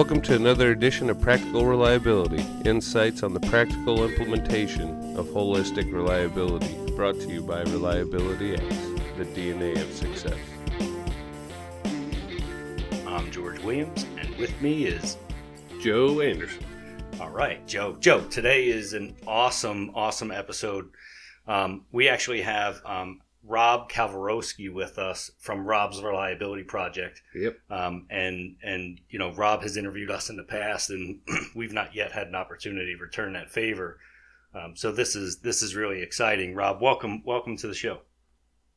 Welcome to another edition of Practical Reliability insights on the practical implementation of holistic reliability, brought to you by Reliability X, the DNA of success. I'm George Williams, and with me is Joe Anderson. all right, Joe. Joe, today is an awesome, awesome episode. Um, we actually have um, Rob Kalwarowskyj with us from Rob's Reliability Project. Yep. Um, and and you know Rob has interviewed us in the past, and we've not yet had an opportunity to return that favor. Um, so this is this is really exciting. Rob, welcome welcome to the show.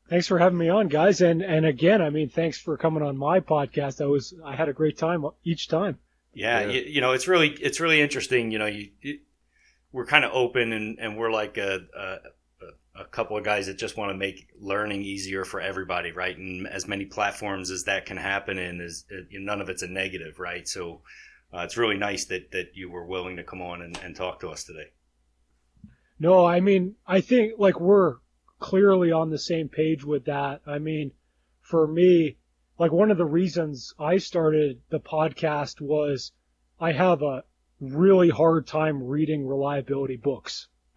Thanks for having me on, guys. And and again, I mean, thanks for coming on my podcast. I was I had a great time each time. Yeah, Yeah. You, you know it's really it's really interesting. You know, you, you we're kind of open and and we're like a, a a couple of guys that just want to make learning easier for everybody, right? And as many platforms as that can happen in is uh, none of it's a negative, right? So uh, it's really nice that that you were willing to come on and, and talk to us today. No, I mean, I think like we're clearly on the same page with that. I mean, for me, like one of the reasons I started the podcast was I have a really hard time reading reliability books.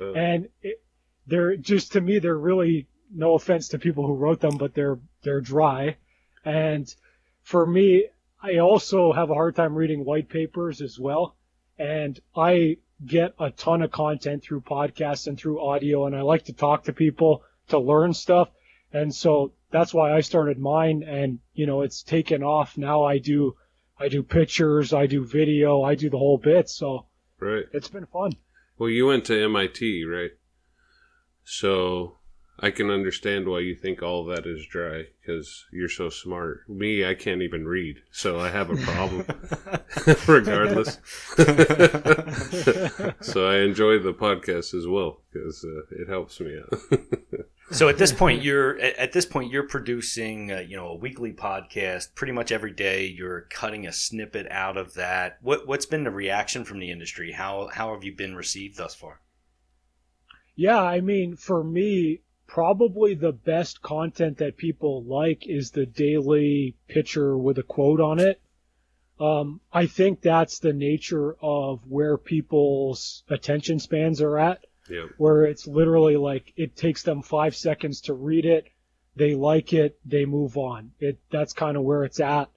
And it, they're just to me they're really no offense to people who wrote them but they're they're dry. And for me i also have a hard time reading white papers as well. And i get a ton of content through podcasts and through audio and i like to talk to people to learn stuff. And so that's why i started mine. And you know it's taken off. Now i do i do pictures i do video i do the whole bit. So right. it's been fun Well, you went to MIT, right? So I can understand why you think all that is dry because you're so smart. Me, I can't even read, so I have a problem. Regardless, so I enjoy the podcast as well because uh, it helps me out. So at this point, you're at this point you're producing uh, you know a weekly podcast pretty much every day. You're cutting a snippet out of that. What what's been the reaction from the industry? How how have you been received thus far? Yeah, I mean, for me, probably the best content that people like is the daily picture with a quote on it. Um, I think that's the nature of where people's attention spans are at, yeah, where it's literally like it takes them five seconds to read it, they like it, they move on. It that's kind of where it's at.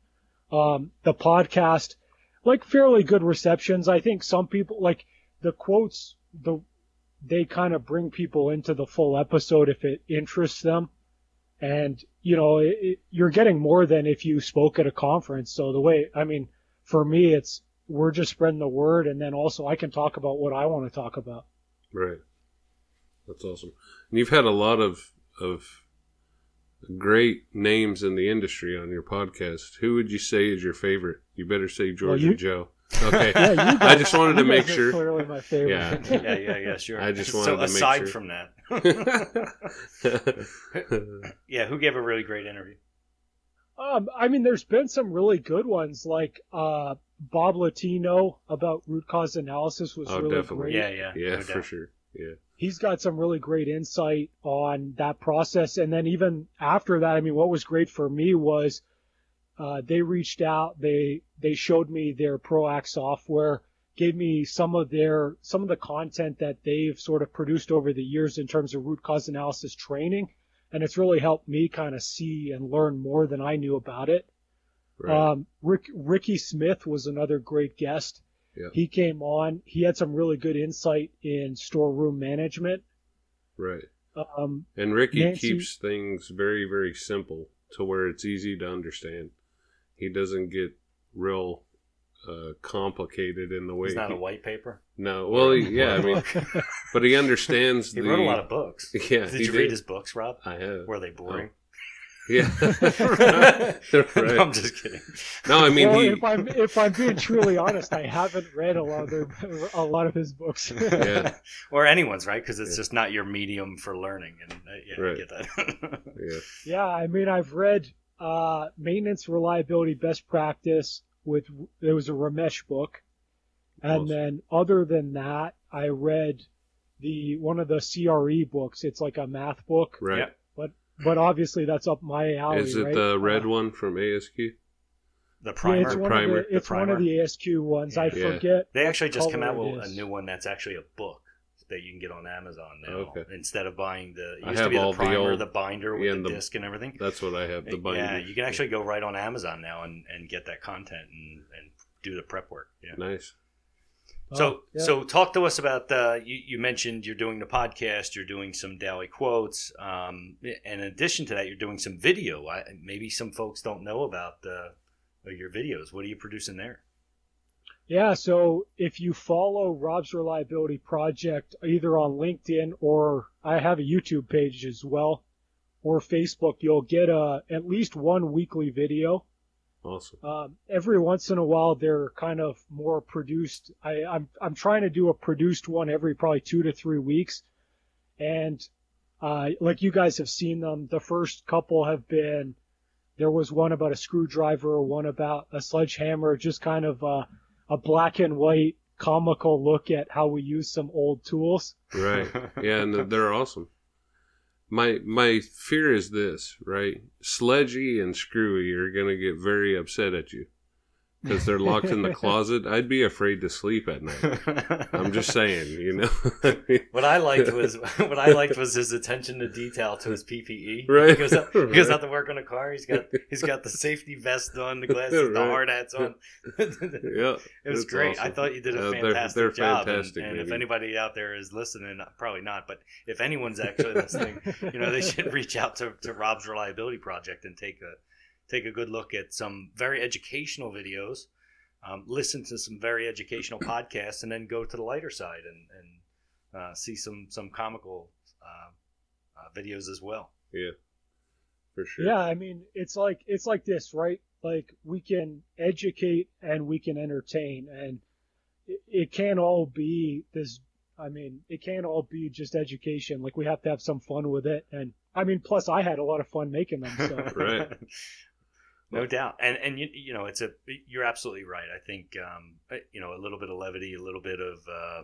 Um, the podcast, like fairly good receptions. I think some people like the quotes. The they kind of bring people into the full episode if it interests them. And, you know, it, it, you're getting more than if you spoke at a conference. So the way, I mean, for me, it's, we're just spreading the word. And then also I can talk about what I want to talk about. Right. That's awesome. And you've had a lot of of great names in the industry on your podcast. Who would you say is your favorite? You better say George you- and Joe. Okay. Yeah, you I just wanted to make sure. Clearly my favorite. Yeah. yeah, yeah, yeah, sure. I just so wanted to make aside sure. from that, yeah, who gave a really great interview? Um, I mean, there's been some really good ones, like uh, Bob Latino about root cause analysis was Oh, really definitely. great. Yeah, yeah, yeah, no for doubt. sure. Yeah. He's got some really great insight on that process. And then even after that, I mean, what was great for me was uh, they reached out, they they showed me their ProAct software, gave me some of their some of the content that they've sort of produced over the years in terms of root cause analysis training, and it's really helped me kind of see and learn more than I knew about it. Right. Um, Rick, Ricky Smith was another great guest. Yeah. He came on. He had some really good insight in storeroom management. right. Um, And Ricky Nancy- keeps things very, very simple to where it's easy to understand. He doesn't get real uh, complicated in the way. It's not he- a white paper. No, well, he- yeah, I mean, but he understands. He the, wrote a lot of books. Yeah, Did he you did. read his books, Rob? I have. Were they boring? Yeah. no, right. I'm just kidding. No, I mean well, he. if I'm if I'm being truly honest, I haven't read a lot of their, a lot of his books. Yeah. or anyone's right because it's Yeah. just not your medium for learning, and uh, yeah, I get that. Yeah. yeah, I mean, I've read uh, maintenance reliability best practice with there was a Ramesh book, and then other than that, I read the one of the CRE books. It's like a math book, Right. Yep. but obviously that's up my alley. Is it right? the red Uh, one from ASQ? The Yeah, primer. it's one primer. of the, it's one primer. of the ASQ ones. I Yeah. forget. They actually just came out with a new one that's actually a book that you can get on Amazon now Okay. instead of buying the. It I used to have be all the the primer, old- the binder with yeah, the, the- disc and everything. That's what I have. The binder. Yeah, you can actually go right on Amazon now and, and get that content and, and do the prep work. Yeah. Nice. So, Oh, yeah. so talk to us about the. You, you mentioned you're doing the podcast. You're doing some daily quotes. Um, in addition to that, you're doing some video. I, maybe some folks don't know about uh, your videos. What are you producing there? Yeah, so if you follow Rob's Reliability Project either on LinkedIn or I have a YouTube page as well, or Facebook, you'll get a, at least one weekly video. Awesome. Um, every once in a while, they're kind of more produced. I, I'm I'm trying to do a produced one every probably two to three weeks, and uh, like you guys have seen them. The first couple have been there was one about a screwdriver, one about a sledgehammer, just kind of uh, a black and white comical look at how we use some old tools. Right. Yeah, and they're awesome. My my fear is this, right? Sledgy and Screwy are gonna get very upset at you because they're locked in the closet. I'd be afraid to sleep at night. I'm just saying, you know. What I liked was what I liked was his attention to detail to his PPE. Right. He goes out, he goes out to work on a car. He's got he's got the safety vest on, the glasses, the hard hats on. yeah, it was that's great. I thought you did a Uh, they're- they're job. and- fantastic, and if anybody out there is listening, probably not, but if anyone's actually listening, you know, they should reach out to, to Rob's Reliability Project and take a take a good look at some very educational videos, um, listen to some very educational podcasts, and then go to the lighter side and, and uh, see some some comical uh, uh, videos as well. Yeah, for sure. Yeah, I mean, it's like it's like this, right? Like we can educate and we can entertain, and it, it can't all be this. I mean, it can't all be just education. Like we have to have some fun with it, and I mean, plus I had a lot of fun making them. So Right. no doubt, and and you, you know it's a you're absolutely right. I think um, you know a little bit of levity, a little bit of uh,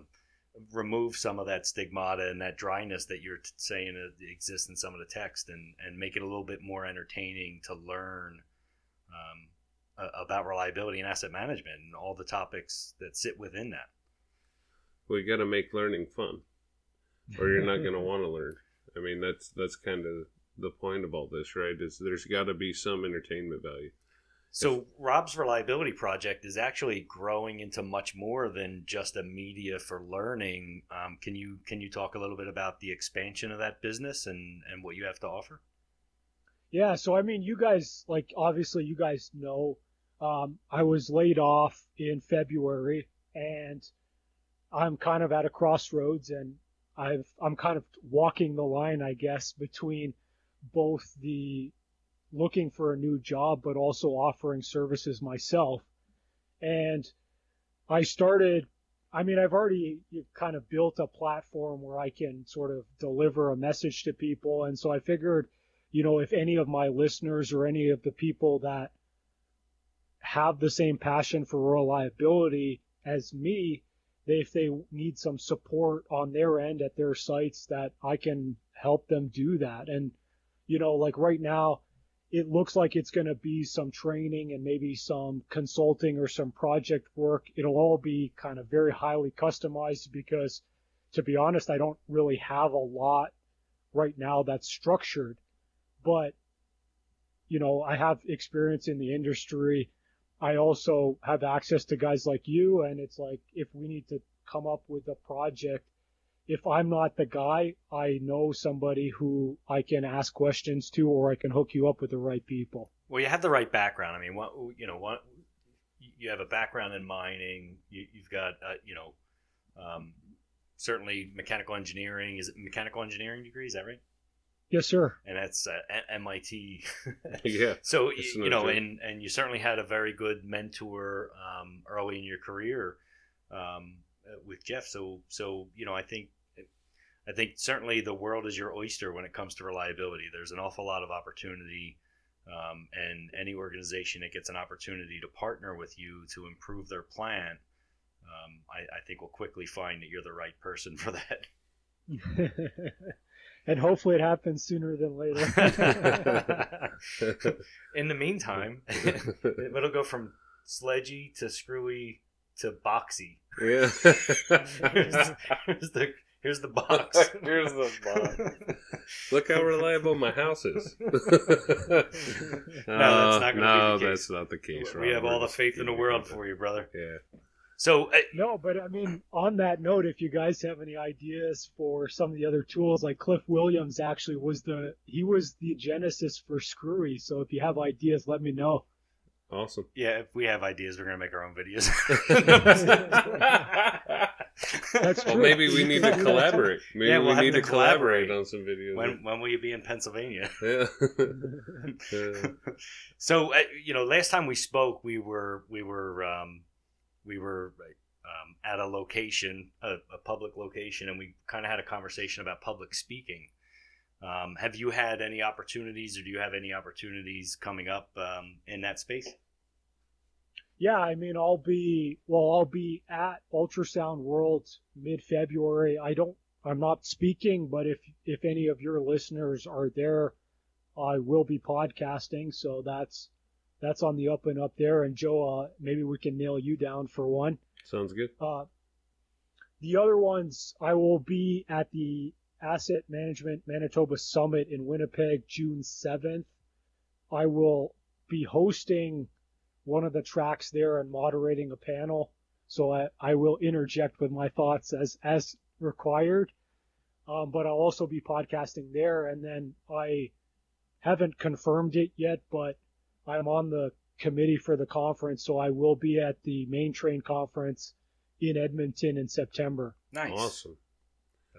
remove some of that stigmata and that dryness that you're saying uh, exists in some of the text, and and make it a little bit more entertaining to learn um, about reliability and asset management and all the topics that sit within that. we got to make learning fun, or you're not going to want to learn. I mean, that's that's kind of the point of all this, right? Is there's got to be some entertainment value. So Rob's reliability project is actually growing into much more than just a media for learning. Um, can you can you talk a little bit about the expansion of that business and and what you have to offer? Yeah, so I mean, you guys, like, obviously, you guys know, um, I was laid off in February, and I'm kind of at a crossroads, and I've I'm kind of walking the line, I guess, between both the looking for a new job, but also offering services myself, and I started. I mean, I've already kind of built a platform where I can sort of deliver a message to people, and so I figured you know, if any of my listeners or any of the people that have the same passion for reliability as me, they, if they need some support on their end at their sites, that I can help them do that. And, you know, like right now, it looks like it's going to be some training and maybe some consulting or some project work. It'll all be kind of very highly customized because, to be honest, I don't really have a lot right now that's structured but you know i have experience in the industry i also have access to guys like you and it's like if we need to come up with a project if i'm not the guy i know somebody who i can ask questions to or i can hook you up with the right people Well, you have the right background. I mean, what you know, what you have a background in mining. You, you've got uh, you know, um, certainly mechanical engineering. Is it mechanical engineering degree? Is that right? yes sir And that's uh, at MIT. yeah, So It's you know, joke. and and you certainly had a very good mentor um, early in your career um, uh, with Jeff. So so you know, I think I think certainly the world is your oyster when it comes to reliability. There's an awful lot of opportunity, um, and any organization that gets an opportunity to partner with you to improve their plan, um, I, I think will quickly find that you're the right person for that. and hopefully it happens sooner than later. In the meantime, it'll go from sledgy to screwy to boxy. Yeah. here's, here's the here's the box. Here's the box. Look how reliable my house is. no, that's not gonna be no, the case. that's not the case. we have all the faith in the world for you, brother. Yeah. So, uh, no, but I mean, on that note, if you guys have any ideas for some of the other tools, like Cliff Williams actually was the he was the genesis for Screwy. So if you have ideas, let me know. Awesome. yeah, if we have ideas, we're gonna make our own videos. That's Well, true. maybe we need to collaborate. Maybe Yeah, we'll we need to to collaborate collaborate. on some videos. when when will you be in Pennsylvania? yeah. Yeah. So uh, you know, last time we spoke, we were we were um, we were um, at a location, a, a public location, and we kind of had a conversation about public speaking. Um, have you had any opportunities, or do you have any opportunities coming up um, in that space? Yeah, I mean, I'll be well. I'll be at Ultrasound World mid February. I don't. I'm not speaking, but if if any of your listeners are there, I will be podcasting. So that's that's on the up and up there. And Joe, uh, maybe we can nail you down for one. Sounds good. Uh, the other ones, I will be at the Asset Management Manitoba Summit in Winnipeg, June 7th. I will be hosting one of the tracks there and moderating a panel. So I, I will interject with my thoughts as, as required. Um, but I'll also be podcasting there. And then I haven't confirmed it yet, but I'm on the committee for the conference. So I will be at the MainTrain conference in Edmonton in September. Nice, Awesome.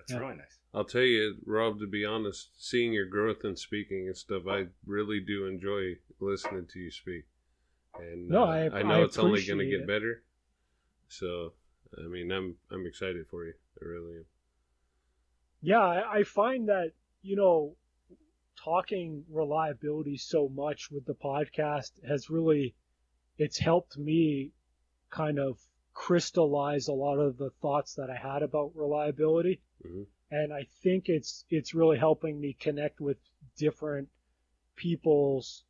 That's Yeah. really nice. I'll tell you, Rob, to be honest, seeing your growth in speaking and stuff, I really do enjoy listening to you speak. And No, uh, I- I know I it's only going to appreciate get it. better. So, I mean, I'm I'm excited for you. I really am. Yeah, I, I find that, you know, talking reliability so much with the podcast has really, it's helped me kind of crystallize a lot of the thoughts that I had about reliability. Mhm. And I think it's, it's really helping me connect with different people's,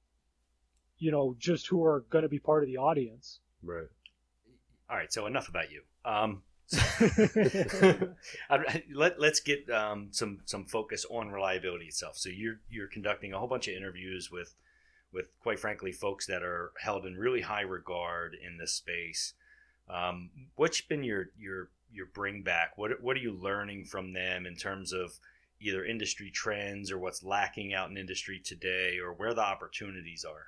you know, just who are going to be part of the audience. Right. All right, so enough about you. Um, let let's get um, some some focus on reliability itself. So you're you're conducting a whole bunch of interviews with with quite frankly folks that are held in really high regard in this space. Um, what's been your your your bring back? What what are you learning from them in terms of either industry trends or what's lacking out in industry today, or where the opportunities are?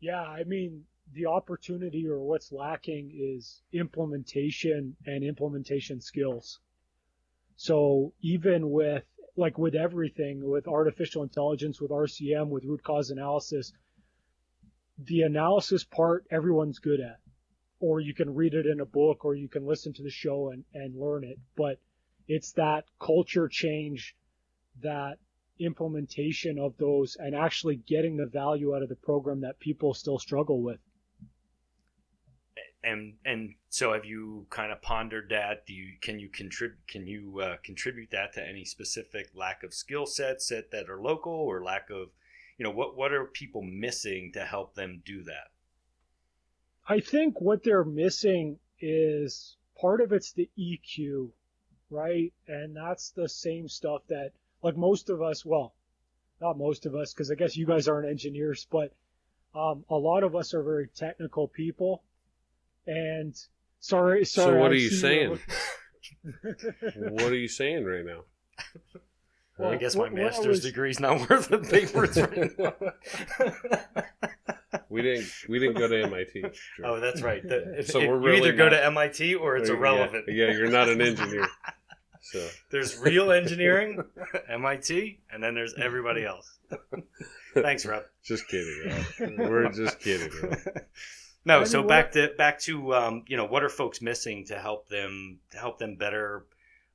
Yeah, I mean, the opportunity or what's lacking is implementation and implementation skills. So even with, like with everything, with artificial intelligence, with RCM, with root cause analysis, the analysis part everyone's good at. Or you can read it in a book or you can listen to the show and, and learn it. But it's that culture change that implementation of those and actually getting the value out of the program that people still struggle with. and and so have you kind of pondered that do you can you contribute can you uh, contribute that to any specific lack of skill sets that, that are local or lack of you know what what are people missing to help them do that I think what they're missing is part of it's the EQ, right? And that's the same stuff that, like most of us, well, not most of us, because I guess you guys aren't engineers, but um, a lot of us are very technical people. And sorry, sorry. so what I are you saying? look- what are you saying right now? Well, i guess my what- what master's was- degree is not worth the paper it's written on. We didn't we didn't go to MIT. Drew. oh that's right The- if, So if we're you really either go to mit or it's Yeah, irrelevant Yeah, you're not an engineer. So there's real engineering mit and then there's everybody else thanks rob just kidding. Rob. We're just kidding. Rob. No, so back to back to um, you know what are folks missing to help them to help them better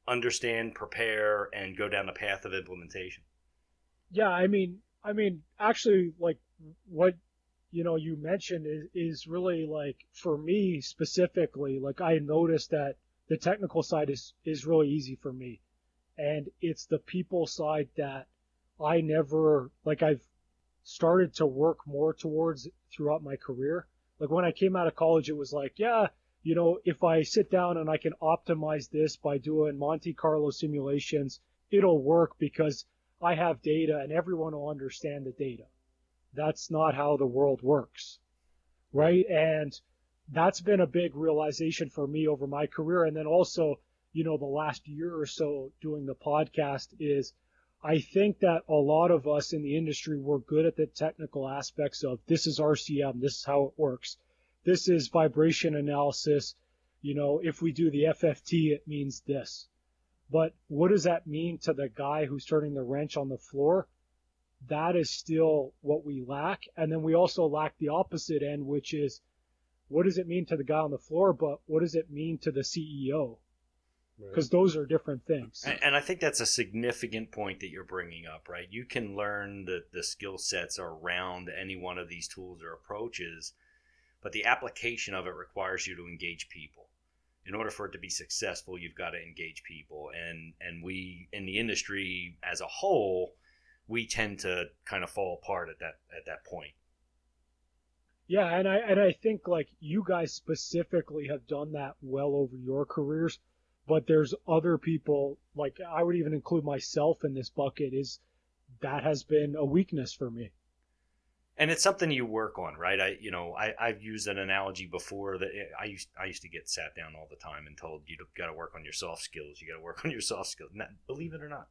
understand, prepare, and go down the path of implementation. Yeah, I mean, I mean, actually, like what you know you mentioned is is really like for me specifically, like I noticed that the technical side is is really easy for me, And it's the people side that I never, like, I've started to work more towards throughout my career. Like, when I came out of college, it was like, yeah, you know, if I sit down and I can optimize this by doing Monte Carlo simulations, it'll work because I have data and everyone will understand the data. That's not how the world works. Right? And that's been a big realization for me over my career. And then also, you know, the last year or so doing the podcast is I think that a lot of us in the industry were good at the technical aspects of this is RCM, this is how it works. This is vibration analysis. You know, if we do the FFT, it means this. But what does that mean to the guy who's turning the wrench on the floor? That is still what we lack. And then we also lack the opposite end, which is what does it mean to the guy on the floor, but what does it mean to the CEO? Because right. those are different things. And, and, I think that's a significant point that you're bringing up, right? You can learn the, the skill sets around any one of these tools or approaches, but the application of it requires you to engage people. In order for it to be successful, you've got to engage people. And, and we, in the industry as a whole, we tend to kind of fall apart at that, at that point. Yeah, and I and I think like you guys specifically have done that well over your careers, but there's other people like I would even include myself in this bucket is that has been a weakness for me. And it's something you work on, right? I you know I I've used an analogy before that I used I used to get sat down all the time and told you got to work on your soft skills. You got to work on your soft skills. Not, believe it or not.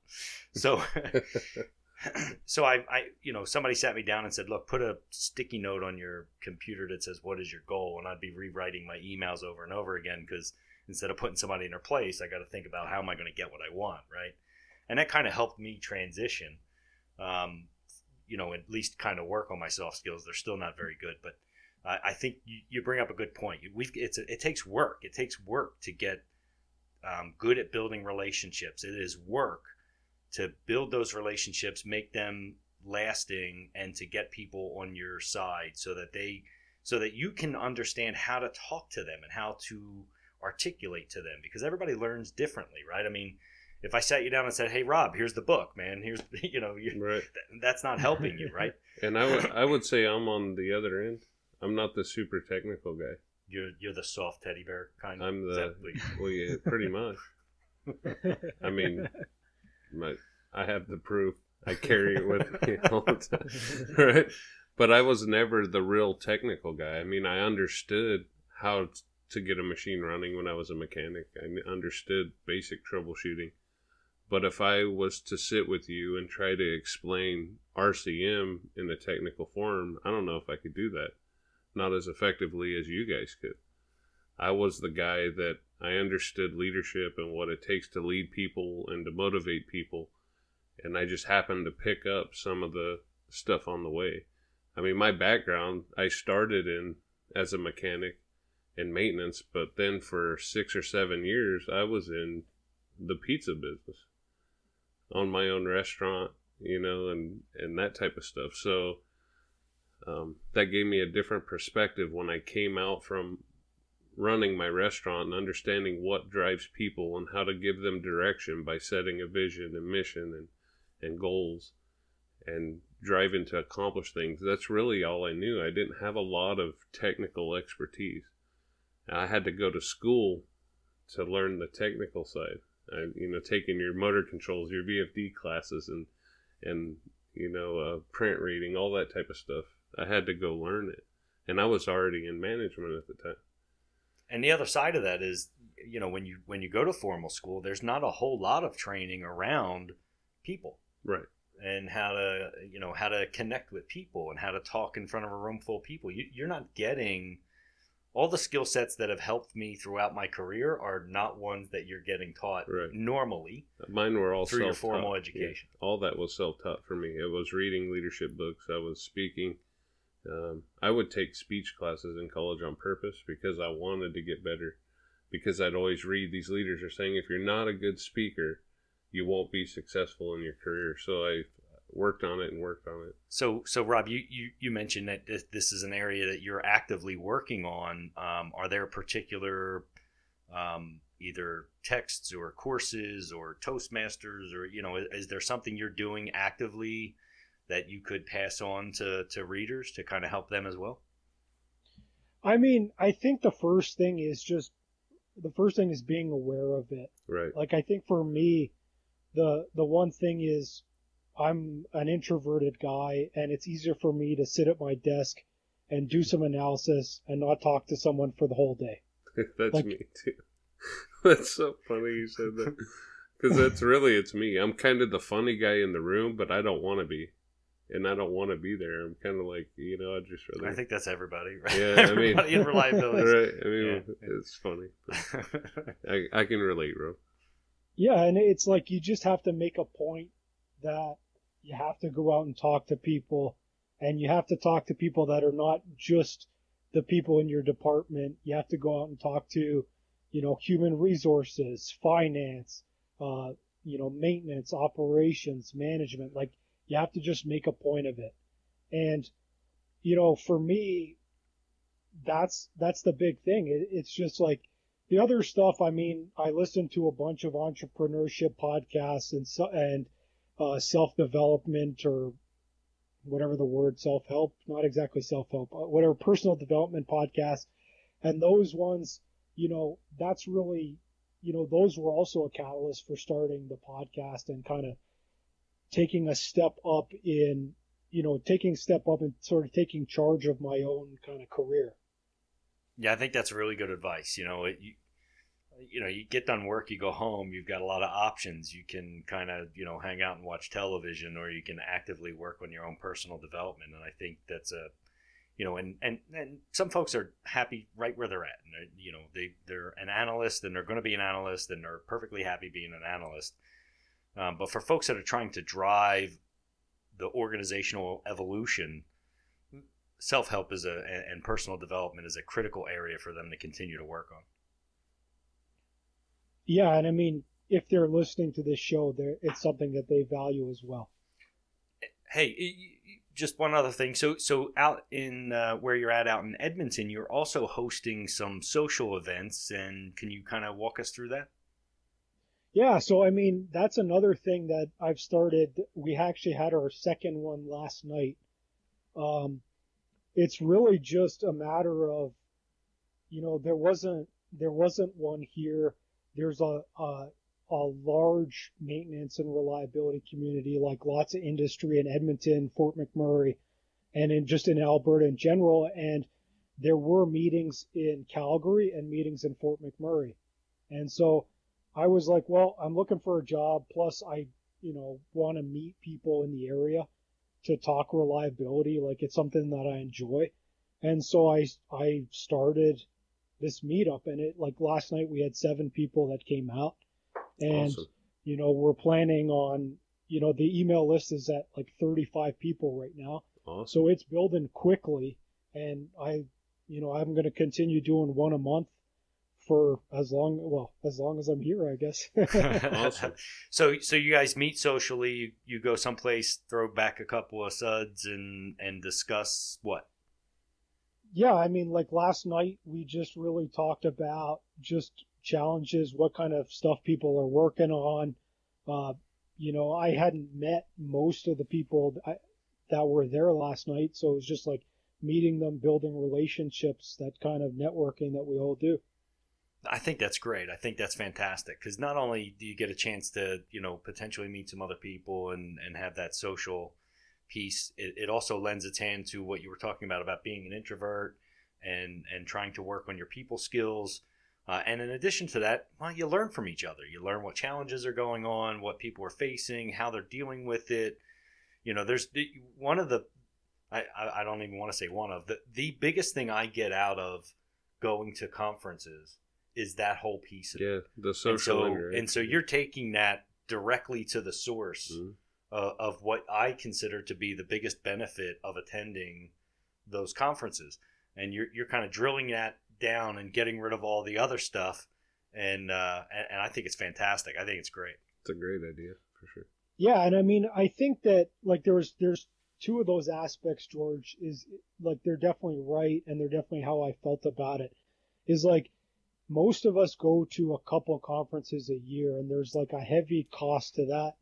So so I, I, you know, somebody sat me down and said, "Look, put a sticky note on your computer that says what is your goal," and I'd be rewriting my emails over and over again because instead of putting somebody in their place, I got to think about how am I going to get what I want, right? And that kind of helped me transition. Um, you know, at least kind of work on my soft skills. They're still not very good, but I, think you, you, bring up a good point. We've it's a, it takes work. It takes work to get um, good at building relationships. It is work to build those relationships, make them lasting, and to get people on your side so that they so that you can understand how to talk to them and how to articulate to them because everybody learns differently, right? I mean, if I sat you down and said, "Hey, Rob, here's the book, man. Here's you know, you, right. that's not helping you, right?" and I would I would say I'm on the other end. I'm not the super technical guy. You're you're the soft teddy bear kind. I'm the well, yeah, pretty much. I mean, my I have the proof. I carry it with me all the time, right? But I was never the real technical guy. I mean, I understood how to get a machine running when I was a mechanic. I understood basic troubleshooting. But if I was to sit with you and try to explain RCM in a technical form, I don't know if I could do that. Not as effectively as you guys could. I was the guy that I understood leadership and what it takes to lead people and to motivate people. And I just happened to pick up some of the stuff on the way. I mean, my background, I started in as a mechanic and maintenance, but then for six or seven years, I was in the pizza business on my own restaurant, you know, and, and that type of stuff. So, um, that gave me a different perspective when I came out from running my restaurant and understanding what drives people and how to give them direction by setting a vision and mission and, and goals and driving to accomplish things. That's really all I knew. I didn't have a lot of technical expertise. I had to go to school to learn the technical side. I, you know, taking your motor controls, your VFD classes, and and you know, uh, print reading, all that type of stuff. I had to go learn it, and I was already in management at the time and the other side of that is you know when you when you go to formal school there's not a whole lot of training around people right and how to you know how to connect with people and how to talk in front of a room full of people you, you're not getting all the skill sets that have helped me throughout my career are not ones that you're getting taught right. normally. Mine were all through your formal education. Yeah. All that was self-taught for me. It was reading leadership books. I was speaking. Um, I would take speech classes in college on purpose because I wanted to get better. Because I'd always read these leaders are saying if you're not a good speaker, you won't be successful in your career. So I worked on it and worked on it. So, so Rob, you, you, you mentioned that this is an area that you're actively working on. Um, are there particular um, either texts or courses or Toastmasters or you know, is, is there something you're doing actively that you could pass on to to readers to kind of help them as well? I mean, I think the first thing is just the first thing is being aware of it. Right. Like I think for me, the the one thing is I'm an introverted guy, and it's easier for me to sit at my desk and do some analysis and not talk to someone for the whole day. that's Like- me too. that's so funny you said that. Because that's really it's me. I'm kind of the funny guy in the room, but I don't want to be, and I don't want to be there. I'm kind of like you know I just rather. I think that's everybody, right? Yeah, I mean- everybody in reliability. right. I mean, Yeah. it's funny. I I can relate, bro. Yeah, and it's like you just have to make a point that you have to go out and talk to people, and you have to talk to people that are not just the people in your department. You have to go out and talk to, you know, human resources, finance, uh, you know, maintenance, operations, management. Like you have to just make a point of it. And, you know, for me, that's, that's the big thing. It, it's just like, the other stuff, I mean, I listen to a bunch of entrepreneurship podcasts and so, and uh, self development or whatever the word self help, not exactly self help, whatever personal development podcasts, and those ones, you know, that's really, you know, those were also a catalyst for starting the podcast and kind of taking a step up in, you know, taking step up and sort of taking charge of my own kind of career. Yeah, I think that's really good advice. You know, it, you, you know, you get done work, you go home, you've got a lot of options. You can kind of, you know, hang out and watch television, or you can actively work on your own personal development. And I think that's a, you know, and and and some folks are happy right where they're at. And they're, you know, they they're an analyst, and they're going to be an analyst, and they're perfectly happy being an analyst. Um, but for folks that are trying to drive the organizational evolution, self help is a and personal development is a critical area for them to continue to work on. Yeah, and I mean, if they're listening to this show, there it's something that they value as well. Hey, just one other thing. So, so out in uh, where you're at, out in Edmonton, you're also hosting some social events, and can you kind of walk us through that? Yeah, so I mean, that's another thing that I've started. We actually had our second one last night. Um, it's really just a matter of, you know, there wasn't there wasn't one here. There's a a, a large maintenance and reliability community, like lots of industry in Edmonton, Fort McMurray, and in just in Alberta in general. And there were meetings in Calgary and meetings in Fort McMurray, and so. I was like, well, I'm looking for a job. Plus, I, you know, want to meet people in the area to talk reliability. Like it's something that I enjoy. And so I, I started this meetup and it, like last night we had seven people that came out and, Awesome. you know, we're planning on, you know, the email list is at like 35 people right now. Awesome. So it's building quickly and I, you know, I'm going to continue doing one a month for as long, well, as long as I'm here, I guess. Awesome. So, so you guys meet socially. You, you go someplace, throw back a couple of suds, and and discuss what. yeah, I mean, like last night, we just really talked about just challenges, what kind of stuff people are working on. Uh, you know, I hadn't met most of the people I, that were there last night, so it was just like meeting them, building relationships, that kind of networking that we all do. I think that's great. I think that's fantastic because not only do you get a chance to, you know, potentially meet some other people and, and have that social piece, it, it also lends its hand to what you were talking about about being an introvert and and trying to work on your people skills. Uh, and in addition to that, well, you learn from each other. You learn what challenges are going on, what people are facing, how they're dealing with it. You know, there's one of the, I, I don't even want to say one of the the biggest thing I get out of going to conferences is that whole piece of it. Yeah, the And social so, interaction. and so you're taking that directly to the source Mhm. uh, of what I consider to be the biggest benefit of attending those conferences. And you're, you're kind of drilling that down and getting rid of all the other stuff. And, uh, and, and I think it's fantastic. I think it's great. It's a great idea for sure. Yeah, and I mean, I think that like there was there's two of those aspects. George is like they're definitely right, and they're definitely how I felt about it. Is like most of us go to a couple conferences a year and there's like a heavy cost to that.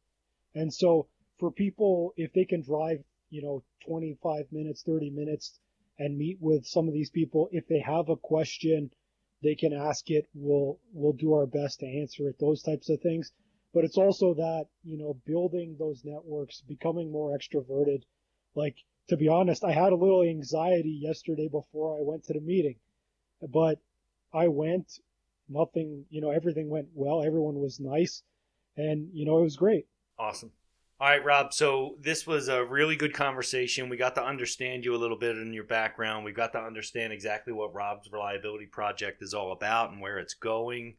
And so for people, if they can drive, you know, 25 minutes, 30 minutes and meet with some of these people, if they have a question, they can ask it. We'll, we'll do our best to answer it, those types of things. But it's also that, you know, building those networks, becoming more extroverted. Like, to be honest, I had a little anxiety yesterday before I went to the meeting, but I went, nothing, you know, everything went well. Everyone was nice and, you know, it was great. Awesome. All right, Rob. So this was a really good conversation. We got to understand you a little bit in your background. We got to understand exactly what Rob's Reliability Project is all about and where it's going.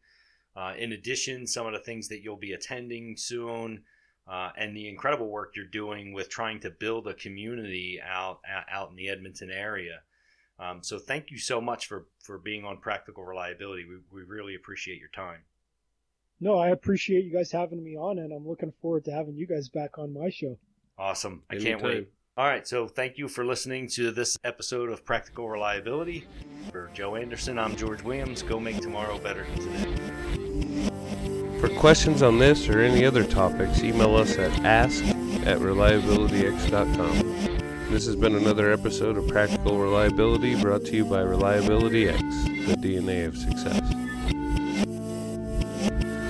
Uh, in addition, some of the things that you'll be attending soon, uh, and the incredible work you're doing with trying to build a community out out in the Edmonton area. Um, so thank you so much for for being on Practical Reliability. We we really appreciate your time. No, I appreciate you guys having me on, and I'm looking forward to having you guys back on my show. Awesome! I Anytime. can't wait. All right, so thank you for listening to this episode of Practical Reliability. For Joe Anderson, I'm George Williams. Go make tomorrow better than today. For questions on this or any other topics, email us at ask at reliabilityx.com. This has been another episode of Practical Reliability brought to you by Reliability X, the DNA of success.